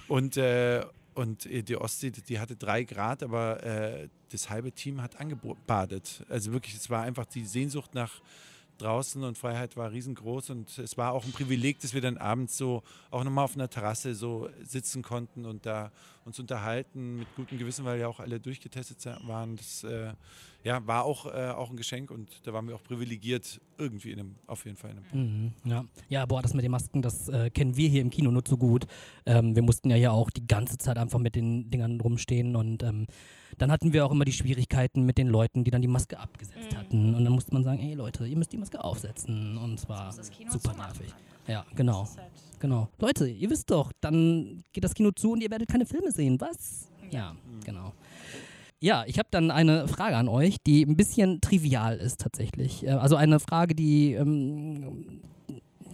Und, äh, und äh, die Ostsee, die- hatte drei Grad, aber äh, das halbe Team hat angebadet. Also wirklich, es war einfach die Sehnsucht nach draußen und Freiheit war riesengroß und es war auch ein Privileg, dass wir dann abends so auch nochmal auf einer Terrasse so sitzen konnten und da uns unterhalten mit gutem Gewissen, weil ja auch alle durchgetestet waren. Das äh, ja, war auch, äh, auch ein Geschenk und da waren wir auch privilegiert irgendwie in einem, auf jeden Fall in einem Mhm, ja. ja, boah, das mit den Masken, das äh, kennen wir hier im Kino nur zu gut. Ähm, wir mussten ja hier auch die ganze Zeit einfach mit den Dingern rumstehen und ähm, dann hatten wir auch immer die Schwierigkeiten mit den Leuten, die dann die Maske abgesetzt hatten. Und dann musste man sagen, ey Leute, ihr müsst die Maske aufsetzen. Und zwar super nervig. Ja, genau. Genau. Leute, ihr wisst doch, dann geht das Kino zu und ihr werdet keine Filme sehen. Was? Ja, genau. Ja, ich habe dann eine Frage an euch, die ein bisschen trivial ist tatsächlich. Äh, Also eine Frage, die, ähm,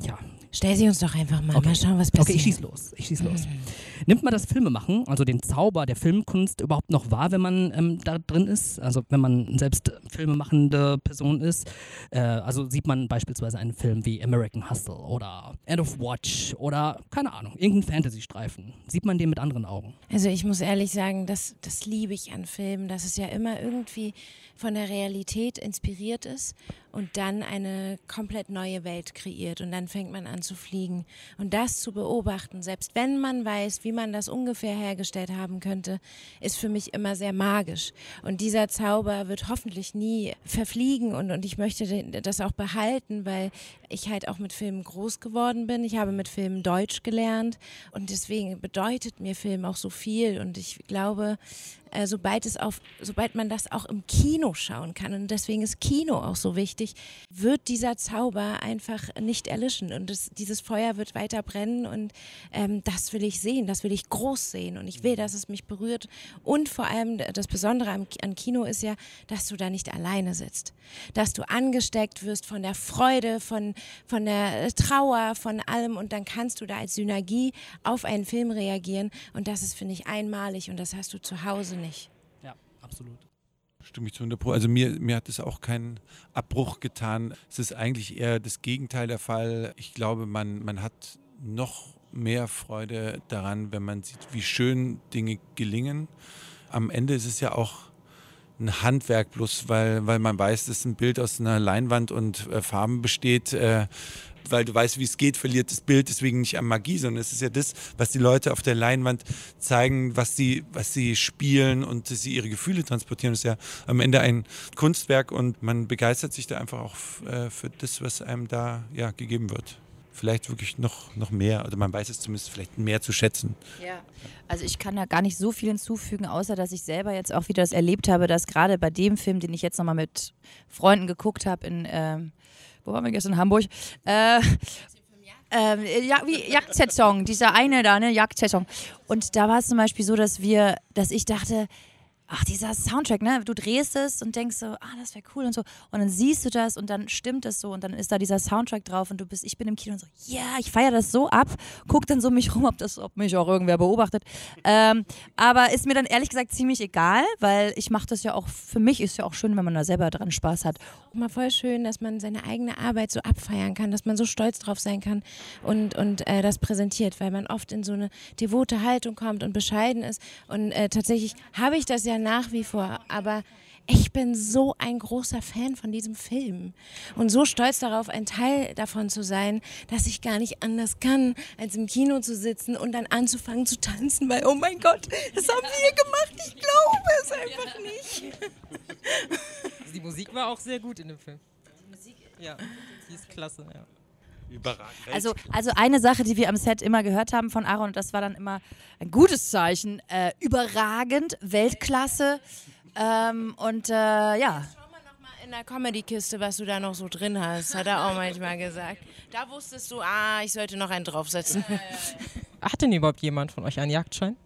ja, Stell sie uns doch einfach mal. Okay. Mal schauen, was passiert. Okay, ich schieß los. Ich schieß los. Nimmt man das Filmemachen, also den Zauber der Filmkunst, überhaupt noch wahr, wenn man ähm, da drin ist? Also wenn man selbst filmemachende Person ist? Äh, also sieht man beispielsweise einen Film wie American Hustle oder End of Watch oder keine Ahnung, irgendeinen Fantasy-Streifen. Sieht man den mit anderen Augen? Also ich muss ehrlich sagen, das, das liebe ich an Filmen, dass es ja immer irgendwie von der Realität inspiriert ist und dann eine komplett neue Welt kreiert und dann fängt man an zu fliegen. Und das zu beobachten, selbst wenn man weiß, wie man das ungefähr hergestellt haben könnte, ist für mich immer sehr magisch. Und dieser Zauber wird hoffentlich nie verfliegen und, und ich möchte das auch behalten, weil ich halt auch mit Filmen groß geworden bin. Ich habe mit Filmen Deutsch gelernt und deswegen bedeutet mir Film auch so viel. Und ich glaube, äh, sobald es auf, sobald man das auch im Kino schauen kann und deswegen ist Kino auch so wichtig, wird dieser Zauber einfach nicht erlischen. Und das, dieses Feuer wird weiter brennen und ähm, das will ich sehen, das will ich groß sehen. Und ich will, dass es mich berührt. Und vor allem das Besondere am, an Kino ist ja, dass du da nicht alleine sitzt, dass du angesteckt wirst von der Freude, von, von der Trauer, von allem und dann kannst du da als Synergie auf einen Film reagieren und das ist, finde ich, einmalig und das hast du zu Hause nicht. Ja, absolut. Stimme ich zu 100 Pro. Also mir, mir hat es auch keinen Abbruch getan. Es ist eigentlich eher das Gegenteil der Fall. Ich glaube, man, man hat noch mehr Freude daran, wenn man sieht, wie schön Dinge gelingen. Am Ende ist es ja auch ein Handwerk bloß, weil, weil man weiß, dass ein Bild aus einer Leinwand und äh, Farben besteht. Äh, weil du weißt, wie es geht, verliert das Bild deswegen nicht an Magie, sondern es ist ja das, was die Leute auf der Leinwand zeigen, was sie, was sie spielen und sie ihre Gefühle transportieren. Das ist ja am Ende ein Kunstwerk und man begeistert sich da einfach auch äh, für das, was einem da ja, gegeben wird. Vielleicht wirklich noch, noch mehr, oder man weiß es zumindest vielleicht mehr zu schätzen. Ja, also ich kann da gar nicht so viel hinzufügen, außer dass ich selber jetzt auch wieder das erlebt habe, dass gerade bei dem Film, den ich jetzt nochmal mit Freunden geguckt habe in, ähm, wo waren wir gestern, in Hamburg, äh, ähm, ja, wie Jagdsaison, dieser eine da, ne, Jagdsaison. Und da war es zum Beispiel so, dass wir, dass ich dachte, ach, dieser Soundtrack, ne? Du drehst es und denkst so, ah, das wäre cool und so. Und dann siehst du das und dann stimmt es so und dann ist da dieser Soundtrack drauf und du bist, ich bin im Kino und so, ja, yeah, ich feiere das so ab, guck dann so mich rum, ob das, ob mich auch irgendwer beobachtet. Ähm, aber ist mir dann ehrlich gesagt ziemlich egal, weil ich mache das ja auch, für mich ist ja auch schön, wenn man da selber dran Spaß hat. Auch mal voll schön, dass man seine eigene Arbeit so abfeiern kann, dass man so stolz drauf sein kann und, und äh, das präsentiert, weil man oft in so eine devote Haltung kommt und bescheiden ist. Und äh, tatsächlich habe ich das ja nach wie vor, aber ich bin so ein großer Fan von diesem Film und so stolz darauf, ein Teil davon zu sein, dass ich gar nicht anders kann, als im Kino zu sitzen und dann anzufangen zu tanzen, weil, oh mein Gott, das haben wir gemacht, ich glaube es einfach nicht. Also die Musik war auch sehr gut in dem Film. Die Musik? Ja, die ist klasse, ja. Überragend. Also, also eine Sache, die wir am Set immer gehört haben von Aaron, und das war dann immer ein gutes Zeichen, äh, überragend, Weltklasse. Ähm, und äh, ja. Schau mal noch mal in der Comedy-Kiste, was du da noch so drin hast, hat er auch manchmal gesagt. Da wusstest du, ah, ich sollte noch einen draufsetzen. Hat denn überhaupt jemand von euch einen Jagdschein?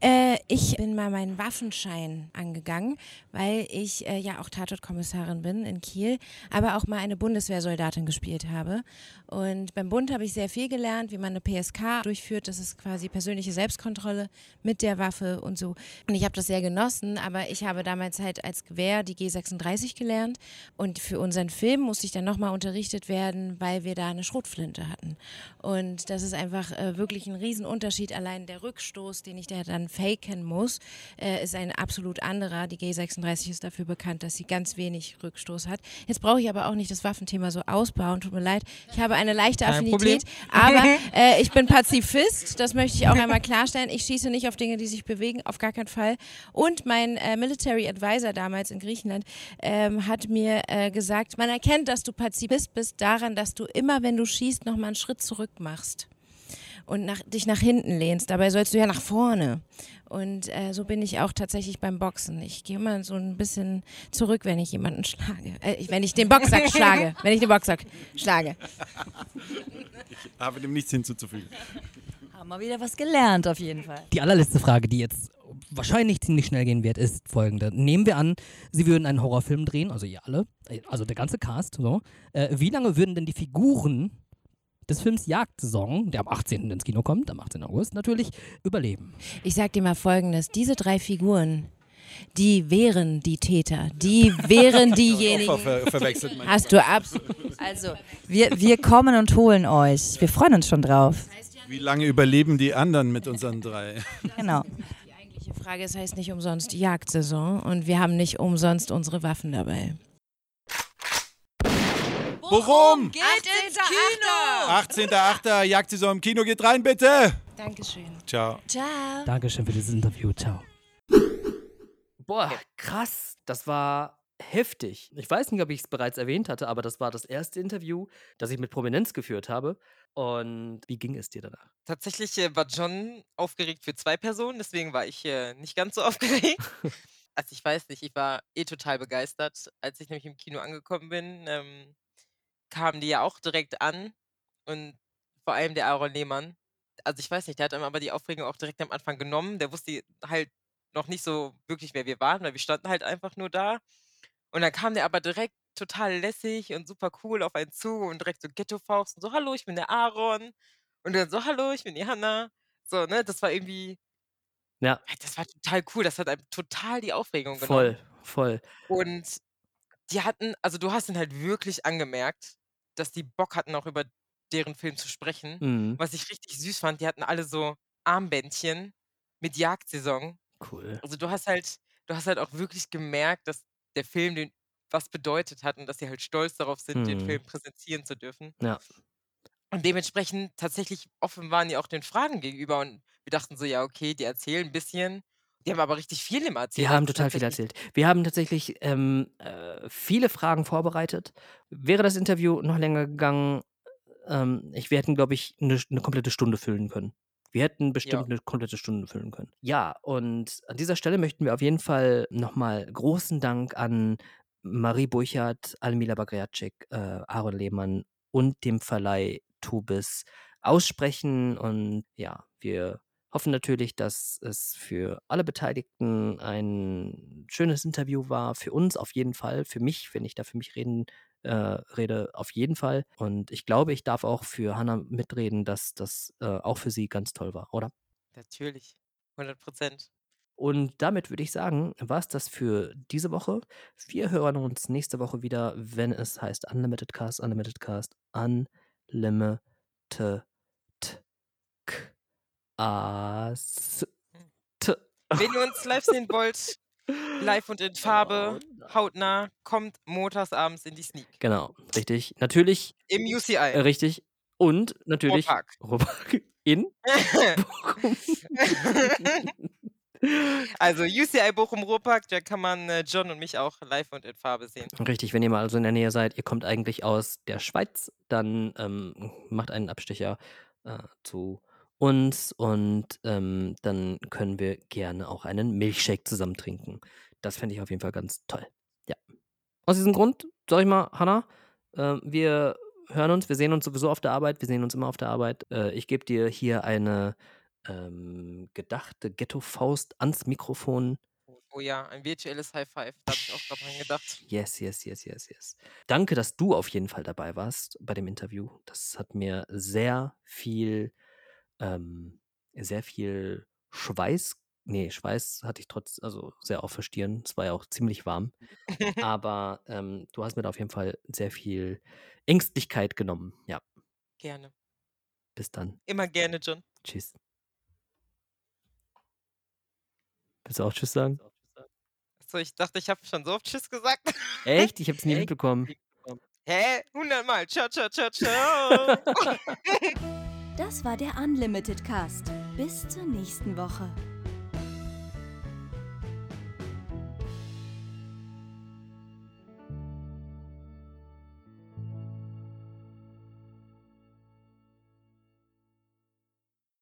Äh, ich bin mal meinen Waffenschein angegangen, weil ich äh, ja auch Tatortkommissarin bin in Kiel, aber auch mal eine Bundeswehrsoldatin gespielt habe. Und beim Bund habe ich sehr viel gelernt, wie man eine PSK durchführt. Das ist quasi persönliche Selbstkontrolle mit der Waffe und so. Und ich habe das sehr genossen, aber ich habe damals halt als Gewehr die G36 gelernt. Und für unseren Film musste ich dann nochmal unterrichtet werden, weil wir da eine Schrotflinte hatten. Und das ist einfach äh, wirklich ein Riesenunterschied. Allein der Rückstoß, den ich da dann faken muss, äh, ist ein absolut anderer. Die G36 ist dafür bekannt, dass sie ganz wenig Rückstoß hat. Jetzt brauche ich aber auch nicht das Waffenthema so ausbauen. Tut mir leid. Ich habe eine leichte Affinität, aber äh, ich bin Pazifist. Das möchte ich auch einmal klarstellen. Ich schieße nicht auf Dinge, die sich bewegen, auf gar keinen Fall. Und mein äh, Military Advisor damals in Griechenland ähm, hat mir äh, gesagt, man erkennt, dass du Pazifist bist daran, dass du immer, wenn du schießt, nochmal einen Schritt zurück machst und nach, dich nach hinten lehnst. Dabei sollst du ja nach vorne. Und äh, so bin ich auch tatsächlich beim Boxen. Ich gehe immer so ein bisschen zurück, wenn ich jemanden schlage. Äh, wenn ich den Boxsack schlage. Wenn ich den Boxsack schlage. Ich habe dem nichts hinzuzufügen. Haben wir wieder was gelernt, auf jeden Fall. Die allerletzte Frage, die jetzt wahrscheinlich ziemlich schnell gehen wird, ist folgende. Nehmen wir an, Sie würden einen Horrorfilm drehen, also ihr alle, äh, also der ganze Cast, so. Äh, wie lange würden denn die Figuren des Films Jagdsaison, der am 18. ins Kino kommt, am 18. August natürlich, überleben? Ich sag dir mal folgendes: Diese drei Figuren, die wären die Täter. Die wären diejenigen. Ver verwechselt. Hast du absolut. Also, wir, wir kommen und holen euch. Wir freuen uns schon drauf. Wie lange überleben die anderen mit unseren drei? Genau. Die eigentliche Frage ist, heißt nicht umsonst Jagdsaison und wir haben nicht umsonst unsere Waffen dabei. Worum? Geht ins Kino! 18.8. Jagdsaison im Kino geht rein, bitte. Dankeschön. Ciao. Ciao. Dankeschön für dieses Interview. Ciao. Boah, krass. Das war heftig. Ich weiß nicht, ob ich es bereits erwähnt hatte, aber das war das erste Interview, das ich mit Prominenz geführt habe. Und wie ging es dir danach? Tatsächlich äh, war John aufgeregt für zwei Personen, deswegen war ich äh, nicht ganz so aufgeregt. Also ich weiß nicht, ich war eh total begeistert. Als ich nämlich im Kino angekommen bin, ähm, kamen die ja auch direkt an und vor allem der Aaron Lehmann. Also ich weiß nicht, der hat einem aber die Aufregung auch direkt am Anfang genommen. Der wusste halt noch nicht so wirklich, wer wir waren, weil wir standen halt einfach nur da. Und dann kam der aber direkt total lässig und super cool auf einen zu und direkt so Ghetto-Faust und so, hallo, ich bin der Aaron. Und dann so, hallo, ich bin die Hanna. So, ne, das war irgendwie, Ja, das war total cool. Das hat einem total die Aufregung genommen. voll, voll. Und die hatten, also du hast ihn halt wirklich angemerkt, dass die Bock hatten, auch über deren Film zu sprechen. Mhm. Was ich richtig süß fand, die hatten alle so Armbändchen mit Jagdsaison. Cool. Also du hast halt, du hast halt auch wirklich gemerkt, dass der Film den was bedeutet hat und dass sie halt stolz darauf sind, den Mhm. Film präsentieren zu dürfen. Ja. Und dementsprechend tatsächlich offen waren die auch den Fragen gegenüber und wir dachten so, ja, okay, die erzählen ein bisschen. Die haben aber richtig viel immer erzählt. Wir haben Also total viel erzählt. Wir haben tatsächlich ähm, äh, viele Fragen vorbereitet. Wäre das Interview noch länger gegangen, ähm, ich, wir hätten, glaube ich, eine eine komplette Stunde füllen können. Wir hätten bestimmt eine komplette Stunde füllen können. Ja, und an dieser Stelle möchten wir auf jeden Fall nochmal großen Dank an Marie Burchardt, Almila Bagriatschik, äh, Aaron Lehmann und dem Verleih Tubis aussprechen. Und ja, wir Hoffen natürlich, dass es für alle Beteiligten ein schönes Interview war. Für uns auf jeden Fall. Für mich, wenn ich da für mich reden äh, rede, auf jeden Fall. Und ich glaube, ich darf auch für Hannah mitreden, dass das äh, auch für sie ganz toll war, oder? Natürlich. 100 Prozent. Und damit würde ich sagen, war es das für diese Woche. Wir hören uns nächste Woche wieder, wenn es heißt Unlimited Cast, Unlimited Cast, Unlimited Cast. Wenn ihr uns live sehen wollt, live und in Farbe, hautnah, kommt montags abends in die Sneak. Genau, richtig. Natürlich. Im UCI. Äh, richtig. Und natürlich. Ruhrpark. Ruhrpark in Bochum. Also UCI Bochum Ruhrpark, da kann man äh, John und mich auch live und in Farbe sehen. Richtig, wenn ihr mal also in der Nähe seid, ihr kommt eigentlich aus der Schweiz, dann ähm, macht einen Abstecher äh, zu uns und ähm, dann können wir gerne auch einen Milchshake zusammen trinken. Das fände ich auf jeden Fall ganz toll. Ja. Aus diesem Grund, sag ich mal, Hanna, äh, wir hören uns, wir sehen uns sowieso auf der Arbeit, wir sehen uns immer auf der Arbeit. Äh, ich gebe dir hier eine ähm, gedachte Ghetto-Faust ans Mikrofon. Oh ja, ein virtuelles High Five, da habe ich auch gerade dran gedacht. Yes, yes, yes, yes, yes. Danke, dass du auf jeden Fall dabei warst bei dem Interview. Das hat mir sehr viel, ähm, sehr viel Schweiß, nee, Schweiß hatte ich trotz, also sehr auf der Stirn. Es war ja auch ziemlich warm. Aber ähm, du hast mir da auf jeden Fall sehr viel Ängstlichkeit genommen. Ja, Gerne. bis dann. Immer gerne, John. Tschüss. Willst du auch Tschüss sagen? So, ich dachte, ich habe schon so oft Tschüss gesagt. Echt? Ich hab's nie mitbekommen. Hä? Hundertmal. Ciao, ciao, ciao, ciao. Das war der Unlimited Cast. Bis zur nächsten Woche.